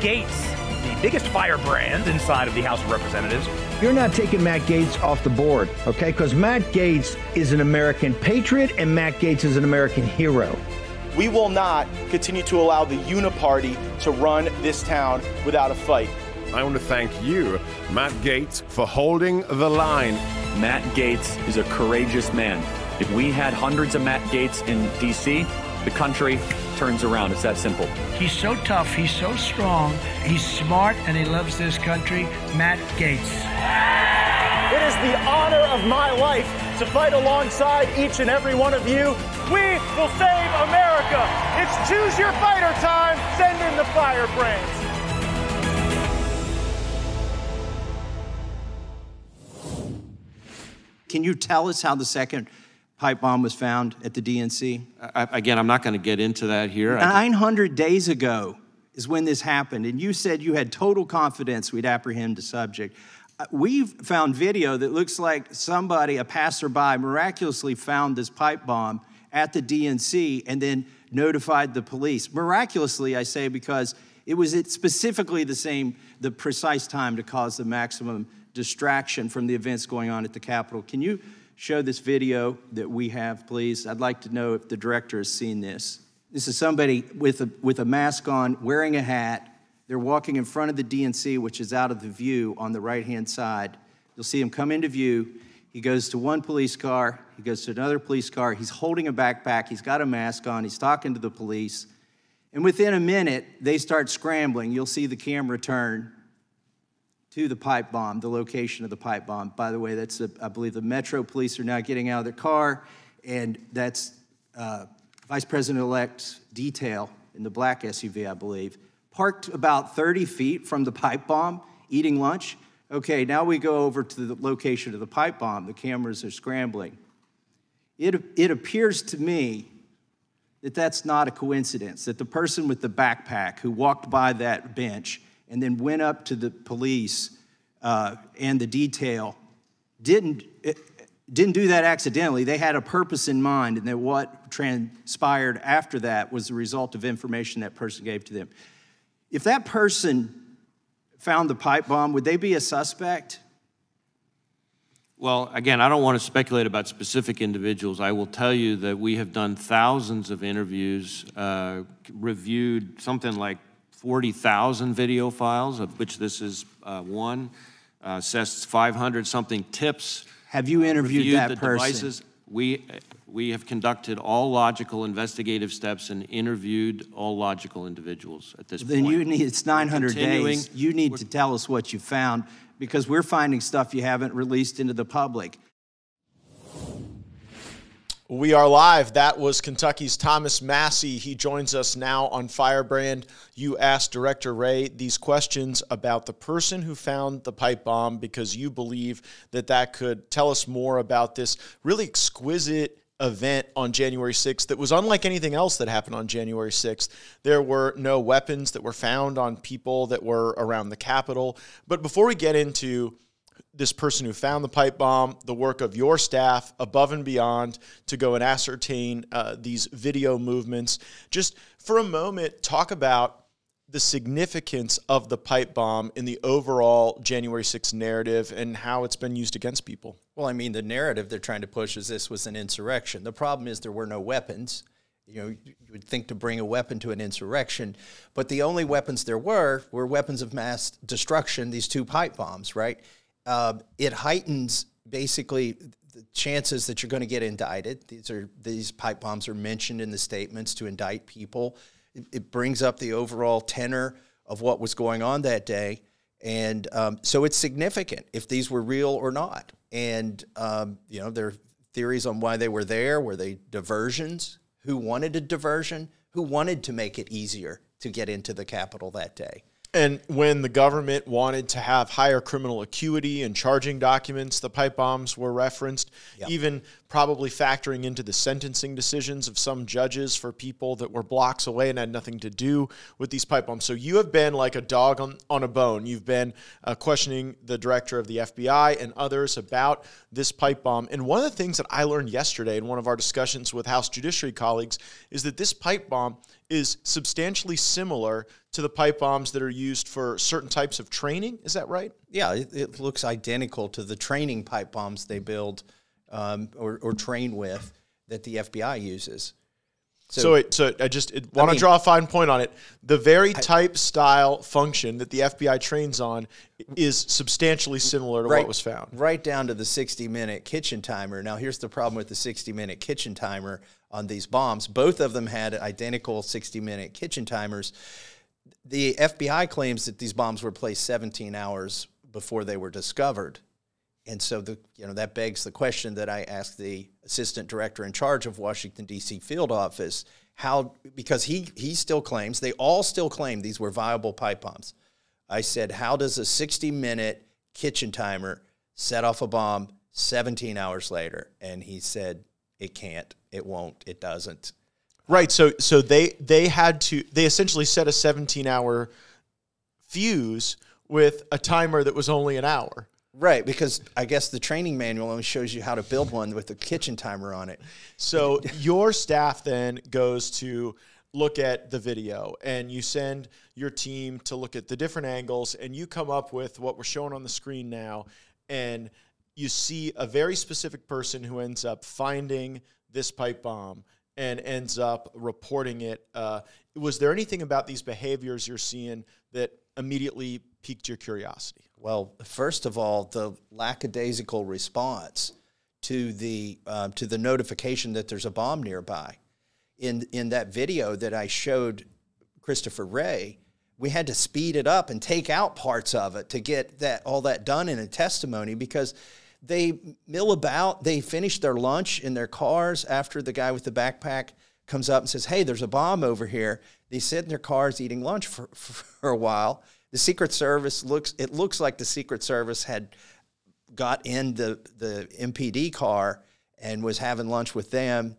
Gaetz, the biggest firebrand inside of the House of Representatives. You're not taking Matt Gaetz off the board, okay? Because Matt Gaetz is an American patriot and Matt Gaetz is an American hero. We will not continue to allow the uniparty to run this town without a fight. I want to thank you, Matt Gaetz, for holding the line. Matt Gaetz is a courageous man. If we had hundreds of Matt Gaetz in D.C., the country turns around. It's that simple. He's so tough, he's so strong, he's smart, and he loves this country. Matt Gaetz. It is the honor of my life to fight alongside each and every one of you. We will save America. It's choose your fighter time. Send in the firebrands. Can you tell us how the second pipe bomb was found at the DNC? I, again, I'm not going to get into that here. 900 days ago is when this happened, and you said you had total confidence we'd apprehend the subject. Uh, we've found video that looks like somebody, a passerby, miraculously found this pipe bomb at the DNC and then notified the police. Miraculously, I say, because it was specifically the same, the precise time to cause the maximum distraction from the events going on at the Capitol. Can you show this video that we have, please? I'd like to know if the director has seen this. This is somebody with a, with a mask on, wearing a hat. They're walking in front of the DNC, which is out of the view on the right hand side. You'll see him come into view. He goes to one police car, he goes to another police car. He's holding a backpack, he's got a mask on, he's talking to the police. And within a minute, they start scrambling. You'll see the camera turn to the pipe bomb, the location of the pipe bomb. By the way, that's, a, I believe, the Metro police are now getting out of their car, and that's uh, Vice President elect's detail in the black SUV, I believe, parked about 30 feet from the pipe bomb, eating lunch. Okay, now we go over to the location of the pipe bomb. The cameras are scrambling. It, it appears to me that that's not a coincidence, that the person with the backpack who walked by that bench and then went up to the police uh, and the detail didn't didn't do that accidentally. They had a purpose in mind, and that what transpired after that was the result of information that person gave to them. If that person found the pipe bomb, would they be a suspect? Well, again, I don't want to speculate about specific individuals. I will tell you that we have done thousands of interviews, uh, reviewed something like 40,000 video files, of which this is uh, one, uh, assessed 500 something tips. Have you interviewed that the person? Devices. We, we have conducted all logical investigative steps and interviewed all logical individuals at this point. then point. you need, it's 900 days. You need to tell us what you found because we're finding stuff you haven't released into the public. We are live. That was Kentucky's Thomas Massie. He joins us now on Firebrand. You asked Director Wray these questions about the person who found the pipe bomb because you believe that that could tell us more about this really exquisite event on January 6th that was unlike anything else that happened on January 6th. There were no weapons that were found on people that were around the Capitol. But before we get into this person who found the pipe bomb, the work of your staff above and beyond to go and ascertain uh, these video movements. Just for a moment, talk about the significance of the pipe bomb in the overall January 6th narrative and how it's been used against people. Well, I mean, the narrative they're trying to push is this was an insurrection. The problem is there were no weapons. You know, you would think to bring a weapon to an insurrection, but the only weapons there were were weapons of mass destruction, these two pipe bombs, right? Uh, it heightens basically the chances that you're going to get indicted. These are these pipe bombs are mentioned in the statements to indict people. It, it brings up the overall tenor of what was going on that day, and um, so it's significant if these were real or not. And um, you know there are theories on why they were there. Were they diversions? Who wanted a diversion? Who wanted to make it easier to get into the Capitol that day? And when the government wanted to have higher criminal acuity and charging documents, the pipe bombs were referenced, yep. even probably factoring into the sentencing decisions of some judges for people that were blocks away and had nothing to do with these pipe bombs. So you have been like a dog on, on a bone. You've been uh, questioning the director of the FBI and others about this pipe bomb. And one of the things that I learned yesterday in one of our discussions with House Judiciary colleagues is that this pipe bomb is substantially similar to the pipe bombs that are used for certain types of training. Is that right? Yeah, it, it looks identical to the training pipe bombs they build um, or, or train with that the FBI uses. So, it, so I just want to draw a fine point on it. The very type, style, function that the FBI trains on is substantially similar to what was found. Right down to the 60 minute kitchen timer. Now, here's the problem with the 60 minute kitchen timer on these bombs. Both of them had identical 60 minute kitchen timers. The FBI claims that these bombs were placed 17 hours before they were discovered. And so the you know that begs the question that I asked the assistant director in charge of Washington D.C. field office how because he he still claims they all still claim these were viable pipe bombs. I said, how does a 60 minute kitchen timer set off a bomb 17 hours later? And he said, it can't, it won't, it doesn't. Right. So so they they had to they essentially set a 17 hour fuse with a timer that was only an hour. Right, because I guess the training manual only shows you how to build one with a kitchen timer on it. So your staff then goes to look at the video and you send your team to look at the different angles and you come up with what we're showing on the screen now and you see a very specific person who ends up finding this pipe bomb and ends up reporting it. Uh, was there anything about these behaviors you're seeing that immediately piqued your curiosity? Well, first of all, the lackadaisical response to the um, to the notification that there's a bomb nearby. In in that video that I showed Christopher Wray, we had to speed it up and take out parts of it to get that all that done in a testimony because they mill about. They finish their lunch in their cars after the guy with the backpack comes up and says, "Hey, there's a bomb over here." They sit in their cars eating lunch for, for a while. The Secret Service looks. It looks like the Secret Service had got in the the MPD car and was having lunch with them.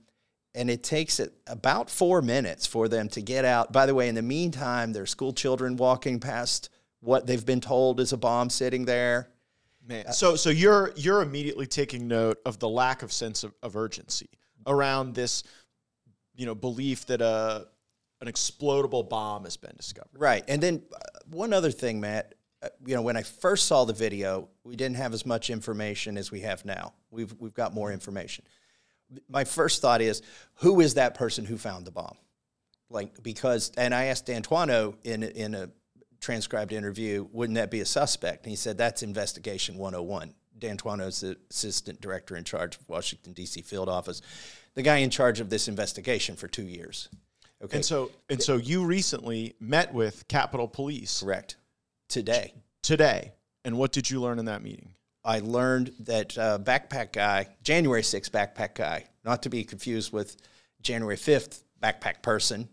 And it takes it about four minutes for them to get out. By the way, in the meantime, there's school children walking past what they've been told is a bomb sitting there. Man, so so you're you're immediately taking note of the lack of sense of, of urgency around this, you know, belief that a an explodable bomb has been discovered. Right. And then uh, one other thing, Matt, uh, you know, when I first saw the video, we didn't have as much information as we have now. We've we've got more information. My first thought is, who is that person who found the bomb? Like because, and I asked D'Antuono in in a transcribed interview, wouldn't that be a suspect? And he said that's investigation 101. D'Antuono's the assistant director in charge of Washington D.C. field office, the guy in charge of this investigation for two years. Okay, And so and so you recently met with Capitol Police correct. Today, today. And what did you learn in that meeting? I learned that uh, backpack guy, January 6th backpack guy, not to be confused with January 5th backpack person,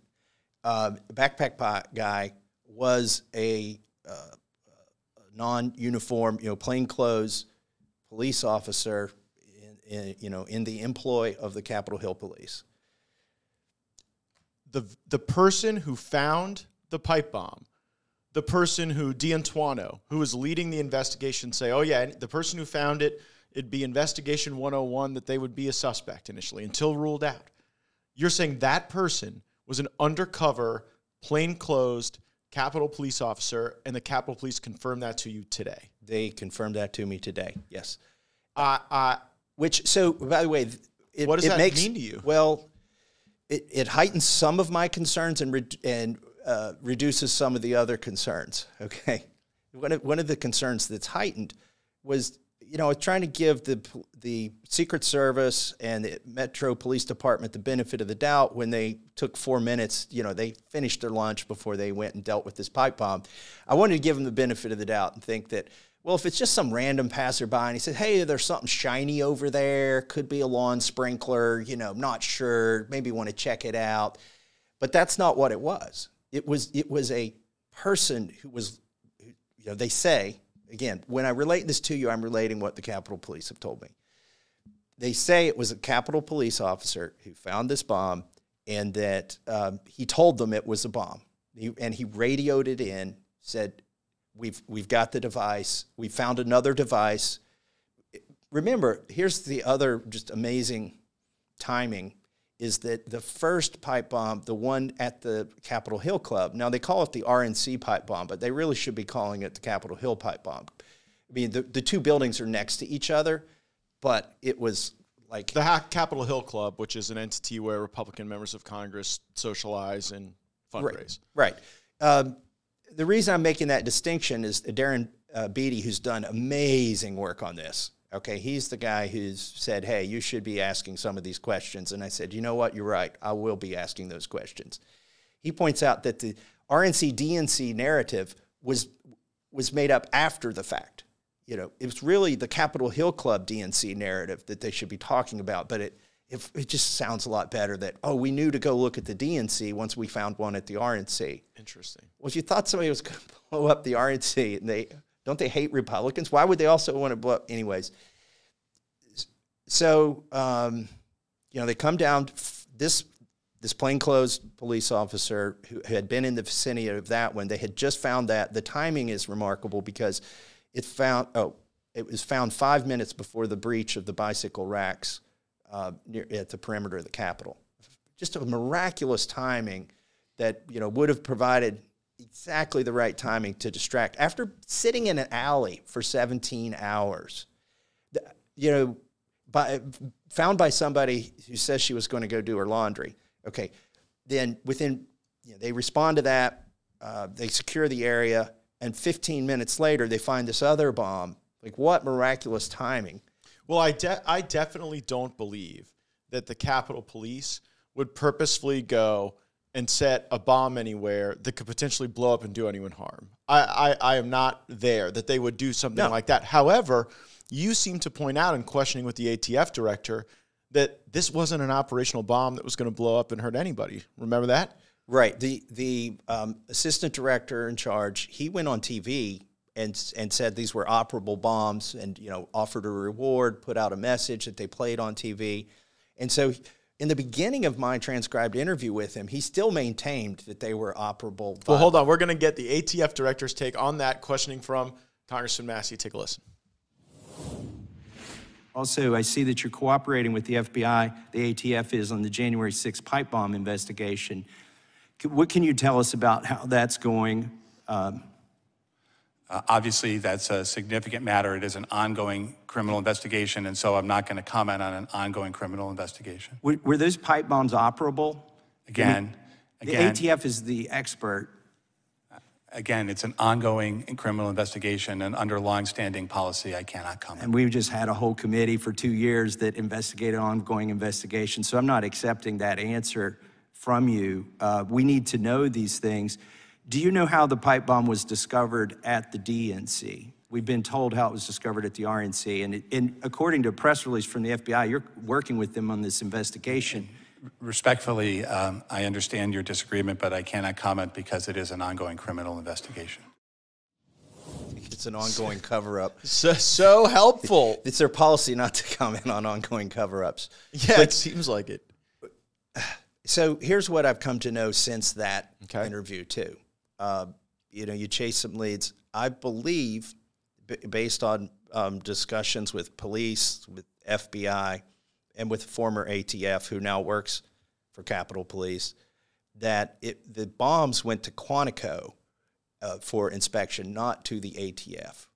uh, backpack guy was a uh, non-uniform, you know, plainclothes police officer, in, in, you know, in the employ of the Capitol Hill Police. The the person who found the pipe bomb, the person who D'Antuono, who was leading the investigation, say, oh yeah, the person who found it, it'd be investigation 101 that they would be a suspect initially until ruled out. You're saying that person was an undercover, plainclothes Capitol Police officer, and the Capitol Police confirmed that to you today. They confirmed that to me today. Yes. Uh, uh, Which, so by the way, it, What does it that makes, mean to you? Well, it, it heightens some of my concerns and re- and uh, reduces some of the other concerns. Okay, one of, one of the concerns that's heightened was you know trying to give the the Secret Service and the Metro Police Department the benefit of the doubt when they took four minutes. You know, they finished their lunch before they went and dealt with this pipe bomb. I wanted to give them the benefit of the doubt and think that. Well, if it's just some random passerby and he said, "Hey, there's something shiny over there. Could be a lawn sprinkler. You know, not sure. Maybe want to check it out." But that's not what it was. It was it was a person who was, you know, they say again when I relate this to you, I'm relating what the Capitol Police have told me. They say it was a Capitol Police officer who found this bomb, and that um, he told them it was a bomb, he, and he radioed it in, said, "We've we've got the device. We found another device." Remember, here's the other just amazing timing is that the first pipe bomb, the one at the Capitol Hill Club, now they call it the RNC pipe bomb, but they really should be calling it the Capitol Hill pipe bomb. I mean, the, the two buildings are next to each other, but it was like the ha- Capitol Hill Club, which is an entity where Republican members of Congress socialize and fundraise. Right. right. Um, the reason I'm making that distinction is Darren uh, Beattie, who's done amazing work on this. Okay, he's the guy who's said, "Hey, you should be asking some of these questions." And I said, "You know what? You're right. I will be asking those questions." He points out that the RNC DNC narrative was was made up after the fact. You know, it was really the Capitol Hill Club DNC narrative that they should be talking about, but it it, it just sounds a lot better that oh, we knew to go look at the DNC once we found one at the RNC. Interesting. Well, if you thought somebody was going to blow up the RNC and they don't they hate Republicans? Why would they also want to blow up? Anyways, so um, you know they come down. This this plainclothes police officer who had been in the vicinity of that one, they had just found that. The timing is remarkable because it found oh it was found five minutes before the breach of the bicycle racks uh, near, at the perimeter of the Capitol. Just a miraculous timing that you know would have provided exactly the right timing to distract. After sitting in an alley for 17 hours, you know, by, found by somebody who says she was going to go do her laundry. Okay, then within, you know, they respond to that, uh, they secure the area, and 15 minutes later, they find this other bomb. Like, what miraculous timing. Well, I, de- I definitely don't believe that the Capitol Police would purposefully go and set a bomb anywhere that could potentially blow up and do anyone harm. I, I, I am not there that they would do something no. like that. However, you seem to point out in questioning with the ATF director that this wasn't an operational bomb that was going to blow up and hurt anybody. Remember that? Right. The the um, assistant director in charge he went on TV and and said these were operable bombs and you know offered a reward, put out a message that they played on TV, and so in the beginning of my transcribed interview with him, he still maintained that they were operable. Well, hold on. We're going to get the ATF director's take on that questioning from Congressman Massie. Take a listen. Also, I see that you're cooperating with the FBI, the ATF is on the January 6th pipe bomb investigation. What can you tell us about how that's going? Um, uh, obviously, that's a significant matter. It is an ongoing criminal investigation, and so I'm not going to comment on an ongoing criminal investigation. Were, were those pipe bombs operable? Again, I mean, again, the ATF is the expert. Again, it's an ongoing criminal investigation, and under long-standing policy, I cannot comment. And we've just had a whole committee for two years that investigated ongoing investigations, so I'm not accepting that answer from you. Uh, we need to know these things. Do you know how the pipe bomb was discovered at the DNC? We've been told how it was discovered at the RNC, and, it, and according to a press release from the FBI, you're working with them on this investigation. Respectfully, um, I understand your disagreement, but I cannot comment because it is an ongoing criminal investigation. It's an ongoing cover up. So, so helpful. It's their policy not to comment on ongoing cover ups. Yeah, but, it seems like it. So here's what I've come to know since that okay. interview, too. Uh, you know, you chase some leads. I believe, b- based on um, discussions with police, with FBI, and with former ATF who now works for Capitol Police, that it, the bombs went to Quantico uh, for inspection, not to the ATF.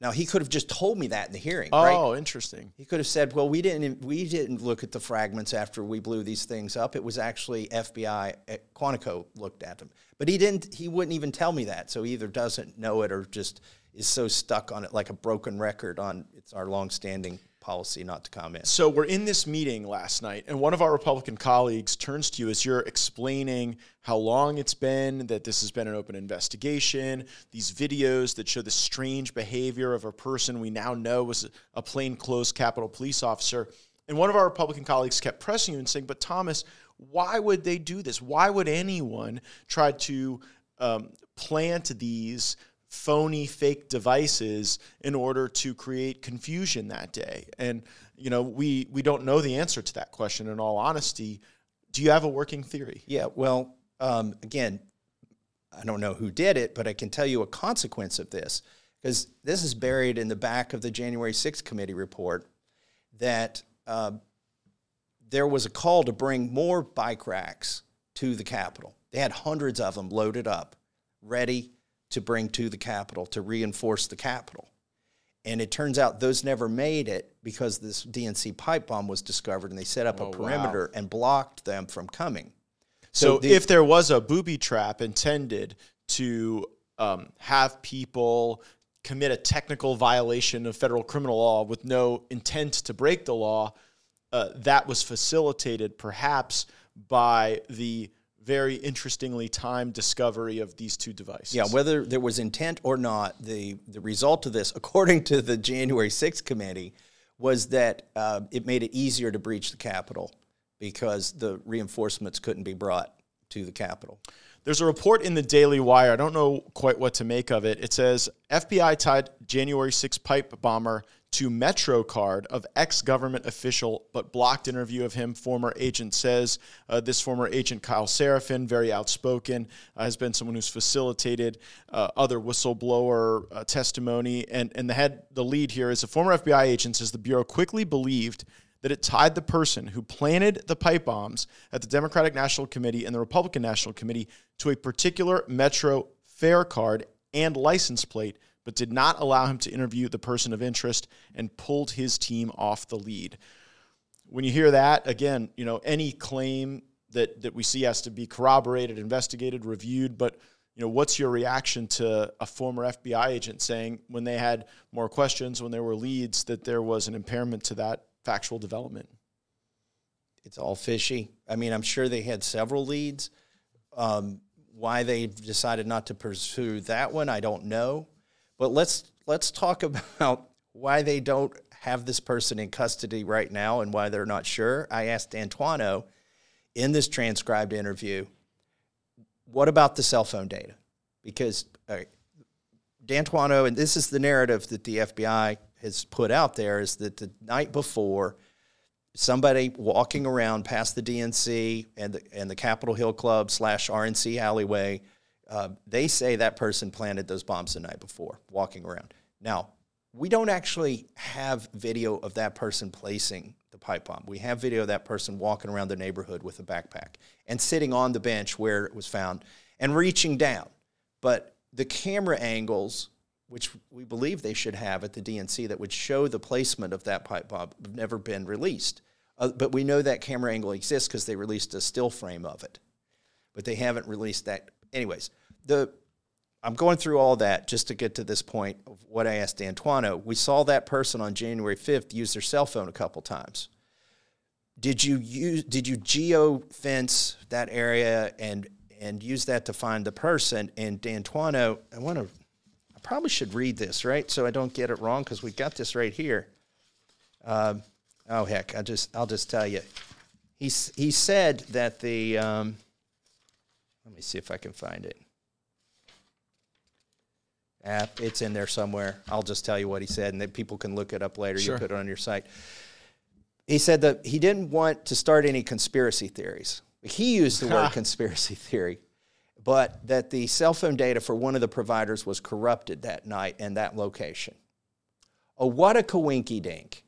Now he could have just told me that in the hearing. Oh, right? interesting. He could have said, "Well, we didn't we didn't look at the fragments after we blew these things up. It was actually FBI at eh, Quantico looked at them." But he didn't. He wouldn't even tell me that. So he either doesn't know it or just is so stuck on it, like a broken record on it's our longstanding policy not to comment. So we're in this meeting last night, and one of our Republican colleagues turns to you as you're explaining how long it's been that this has been an open investigation, these videos that show the strange behavior of a person we now know was a plainclothes Capitol police officer. And one of our Republican colleagues kept pressing you and saying, But Thomas, why would they do this? Why would anyone try to um, plant these phony fake devices in order to create confusion that day. And you know we we don't know the answer to that question in all honesty. Do you have a working theory? Yeah well um, again i don't know who did it but i can tell you a consequence of this because this is buried in the back of the january 6th committee report that uh, there was a call to bring more bike racks to the Capitol. They had hundreds of them loaded up, ready to bring to the Capitol to reinforce the Capitol. And it turns out those never made it because this DNC pipe bomb was discovered and they set up Oh, a wow. perimeter and blocked them from coming. So, the- if there was a booby trap intended to um, have people commit a technical violation of federal criminal law with no intent to break the law, uh, that was facilitated perhaps by the very interestingly timed discovery of these two devices. Yeah, whether there was intent or not, the, the result of this, according to the January 6th committee, was that uh, it made it easier to breach the Capitol because the reinforcements couldn't be brought to the Capitol. There's a report in the Daily Wire. I don't know quite what to make of it. It says FBI tied January 6 pipe bomber to MetroCard of ex government official, but blocked interview of him. Former agent says uh, this former agent, Kyle Seraphin, very outspoken, uh, has been someone who's facilitated uh, other whistleblower uh, testimony. And, and the head, the lead here is a former FBI agent says the Bureau quickly believed that it tied the person who planted the pipe bombs at the Democratic National Committee and the Republican National Committee to a particular Metro fare card and license plate, but did not allow him to interview the person of interest and pulled his team off the lead. When you hear that, again, you know, any claim that, that we see has to be corroborated, investigated, reviewed, but you know, what's your reaction to a former FBI agent saying when they had more questions, when there were leads, that there was an impairment to that factual development? It's all fishy. I mean, I'm sure they had several leads. Um, why they decided not to pursue that one, I don't know. But let's let's talk about why they don't have this person in custody right now and why they're not sure. I asked Antuono in this transcribed interview, what about the cell phone data? Because uh, D'Antuono, and this is the narrative that the FBI has put out there, is that the night before, somebody walking around past the DNC and the, and the Capitol Hill Club slash RNC alleyway, uh, they say that person planted those bombs the night before, walking around. Now, we don't actually have video of that person placing the pipe bomb. We have video of that person walking around the neighborhood with a backpack and sitting on the bench where it was found and reaching down. But the camera angles, which we believe they should have at the DNC, that would show the placement of that pipe bomb, have never been released. Uh, but we know that camera angle exists because they released a still frame of it. But they haven't released that. Anyways, the I'm going through all that just to get to this point of what I asked Antuono. We saw that person on January 5th use their cell phone a couple times. Did you use did you geo fence that area and and use that to find the person? And D'Antuono, I want to I probably should read this, right? So I don't get it wrong because we got this right here. Um, oh heck, I just I'll just tell you. He he said that the um, let me see if I can find it. App, it's in there somewhere. I'll just tell you what he said, and then people can look it up later. Sure. You put it on your site. He said that he didn't want to start any conspiracy theories. He used the word conspiracy theory, but that the cell phone data for one of the providers was corrupted that night and that location. Oh, what a coinky dink.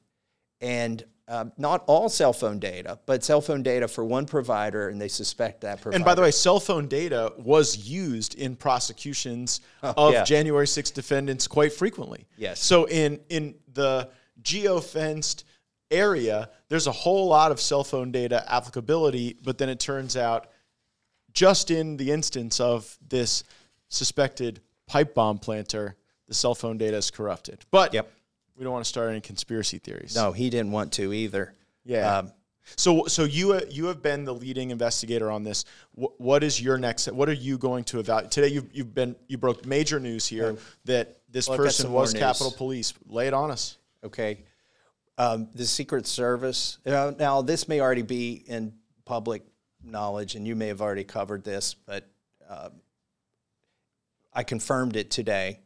And um, not all cell phone data, but cell phone data for one provider, and they suspect that provider. And by the way, cell phone data was used in prosecutions Oh, of yeah. January 6 defendants quite frequently. Yes. So in in the geo-fenced area, there's a whole lot of cell phone data applicability, but then it turns out just in the instance of this suspected pipe bomb planter, the cell phone data is corrupted. But Yep. We don't want to start any conspiracy theories. no, he didn't want to either. Yeah. Um, so, so you you have been the leading investigator on this. What, what is your next? What are you going to evaluate today? You've you've been you broke major news here that this Well, person was. Capitol Police. Lay it on us. okay. Um, the Secret Service. Uh, now, this may already be in public knowledge, and you may have already covered this, but uh, I confirmed it today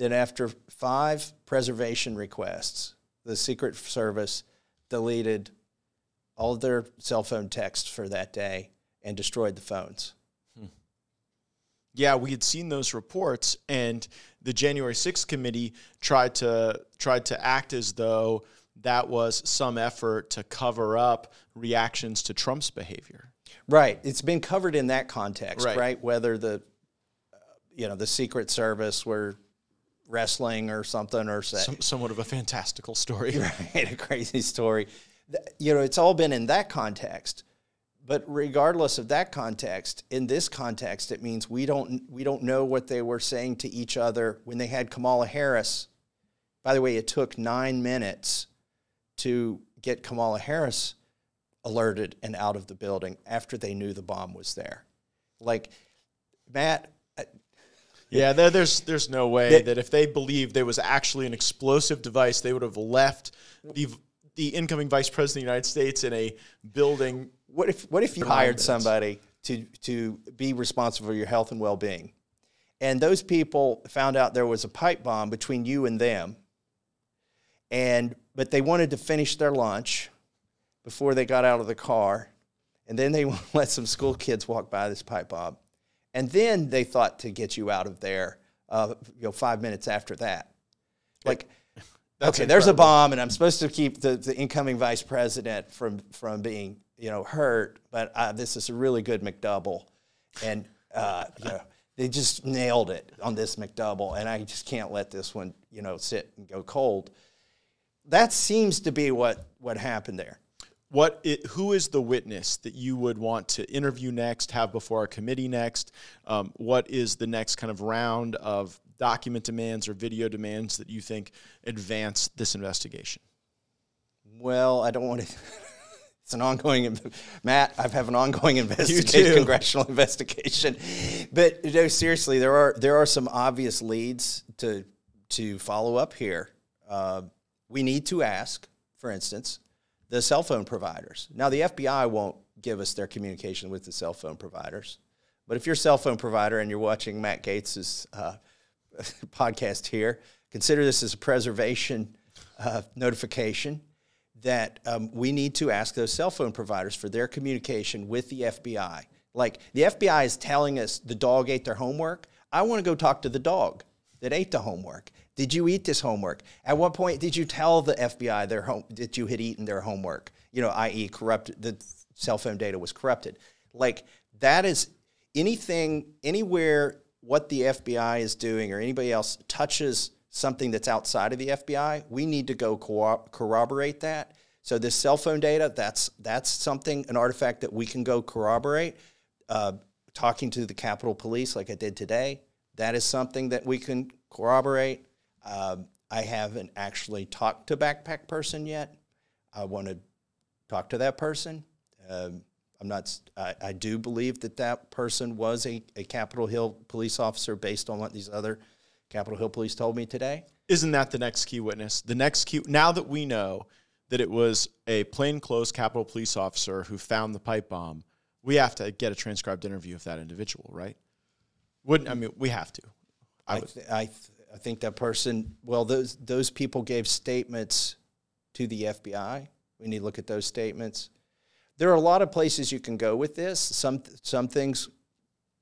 that after five preservation requests, the Secret Service deleted all of their cell phone texts for that day and destroyed the phones. Yeah, we had seen those reports, and the January 6th committee tried to tried to act as though that was some effort to cover up reactions to Trump's behavior. Right. It's been covered in that context, Right. right? Whether the, you know, the Secret Service were wrestling or something or say, Some, somewhat of a fantastical story. right, a crazy story. You know, it's all been in that context. But regardless of that context, in this context, it means we don't we don't know what they were saying to each other when they had Kamala Harris. By the way, it took nine minutes to get Kamala Harris alerted and out of the building after they knew the bomb was there. Like, Matt, Yeah, there, there's there's no way That- that if they believed there was actually an explosive device, they would have left the the incoming vice president of the United States in a building. What if what if you hired minutes. somebody to to be responsible for your health and well being, and those people found out there was a pipe bomb between you and them, and but they wanted to finish their lunch before they got out of the car, and then they let some school kids walk by this pipe bomb, and then they thought to get you out of there, uh, you know, five minutes after that, like. Okay, there's a bomb, and I'm supposed to keep the, the incoming vice president from from being you know hurt. But uh, this is a really good McDouble, and uh, you know they just nailed it on this McDouble, and I just can't let this one you know sit and go cold. That seems to be what what happened there. What it, who is the witness that you would want to interview next, have before our committee next? Um, what is the next kind of round of document demands or video demands that you think advance this investigation? Well, I don't want to. It's an ongoing, Matt. I have an ongoing investigation, congressional investigation. But you know, seriously, there are there are some obvious leads to to follow up here. Uh, we need to ask, for instance, the cell phone providers. Now, the FBI won't give us their communication with the cell phone providers, but if you're a cell phone provider and you're watching Matt Gaetz's uh, podcast here, consider this as a preservation uh, notification that um, we need to ask those cell phone providers for their communication with the FBI. Like the FBI is telling us the dog ate their homework. I want to go talk to the dog that ate the homework. Did you eat this homework? At what point did you tell the FBI their home that you had eaten their homework? You know, i.e., corrupted the cell phone data was corrupted. Like that is anything anywhere what the FBI is doing or anybody else touches something that's outside of the FBI, we need to go corro- corroborate that. So this cell phone data, that's that's something an artifact that we can go corroborate. Uh, talking to the Capitol Police, like I did today, that is something that we can corroborate. Um, I haven't actually talked to backpack person yet. I want to talk to that person. Um, I'm not. I, I do believe that that person was a, a Capitol Hill police officer based on what these other Capitol Hill police told me today. Isn't that the next key witness? The next key, now that we know that it was a plainclothes Capitol police officer who found the pipe bomb, we have to get a transcribed interview of that individual, right? Wouldn't I mean we have to? I I, th- I, th- I think that person. Well, those those people gave statements to the FBI. We need to look at those statements. There are a lot of places you can go with this. Some some things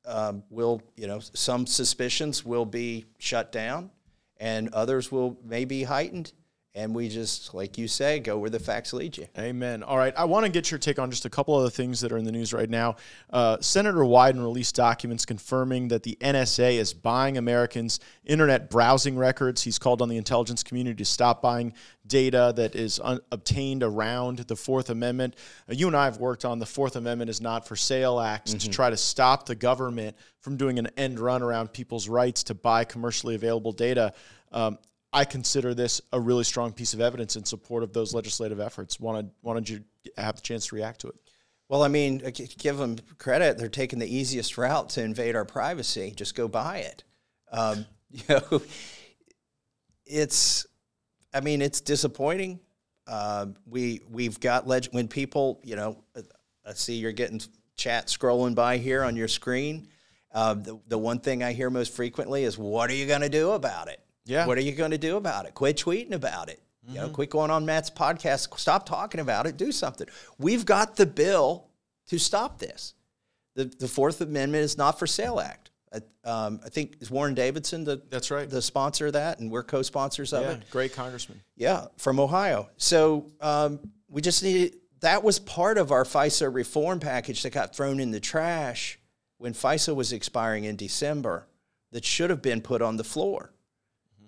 um, will, you know, some suspicions will be shut down, and others will maybe heightened. And we just, like you say, go where the facts lead you. Amen. All right. I want to get your take on just a couple of the things that are in the news right now. Uh, Senator Wyden released documents confirming that the NSA is buying Americans' internet browsing records. He's called on the intelligence community to stop buying data that is un- obtained around the Fourth Amendment. Uh, you and I have worked on the Fourth Amendment is not for sale act to try to stop the government from doing an end run around people's rights to buy commercially available data. Um, I consider this a really strong piece of evidence in support of those legislative efforts. Wanted wanted you to have the chance to react to it. Well, I mean, uh, give them credit. They're taking the easiest route to invade our privacy. Just go buy it. Um, you know, it's. I mean, it's disappointing. Um, we we've got leg- when people, you know, uh, I see you're getting chat scrolling by here on your screen. Um, the the one thing I hear most frequently is, "What are you going to do about it? Yeah. What are you going to do about it? Quit tweeting about it. You know, quit going on Matt's podcast. Stop talking about it. Do something. We've got the bill to stop this. The, the Fourth Amendment is not for sale act. Um, I think is Warren Davidson the that's right the sponsor of that, and we're co-sponsors of yeah, it. great congressman. Yeah, from Ohio. So um, we just needed that was part of our FISA reform package that got thrown in the trash when FISA was expiring in December. That should have been put on the floor,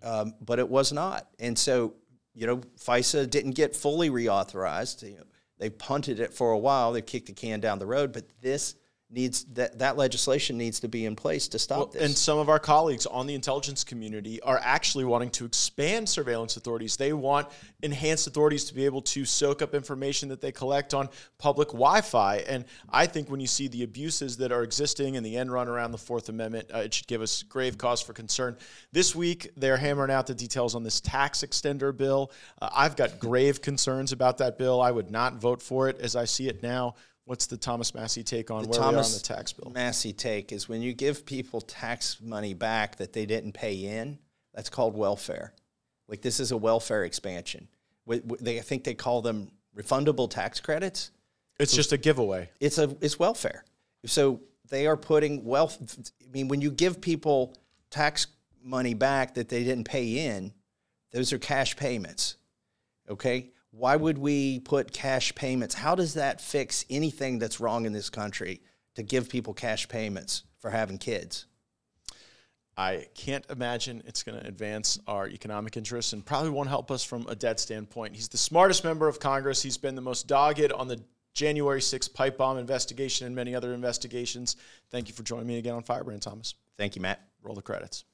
um, but it was not. And so you know, FISA didn't get fully reauthorized. You know, they punted it for a while. They kicked the can down the road, but this needs that that legislation needs to be in place to stop well, this. And some of our colleagues on the intelligence community are actually wanting to expand surveillance authorities. They want enhanced authorities to be able to soak up information that they collect on public Wi-Fi. And I think when you see the abuses that are existing and the end run around the Fourth Amendment, uh, it should give us grave cause for concern. This week, they're hammering out the details on this tax extender bill. Uh, I've got grave concerns about that bill. I would not vote for it as I see it now. What's the Thomas Massie take on the where Thomas we are on the tax bill? Massie take is when you give people tax money back that they didn't pay in. That's called welfare. Like this is a welfare expansion. They, I think they call them refundable tax credits. It's just a giveaway. It's a it's welfare. So they are putting wealth. I mean, when you give people tax money back that they didn't pay in, those are cash payments. Okay why would we put cash payments? How does that fix anything that's wrong in this country to give people cash payments for having kids? I can't imagine it's going to advance our economic interests and probably won't help us from a debt standpoint. He's the smartest member of Congress. He's been the most dogged on the January 6th pipe bomb investigation and many other investigations. Thank you for joining me again on Firebrand, Thomas. Thank you, Matt. Roll the credits.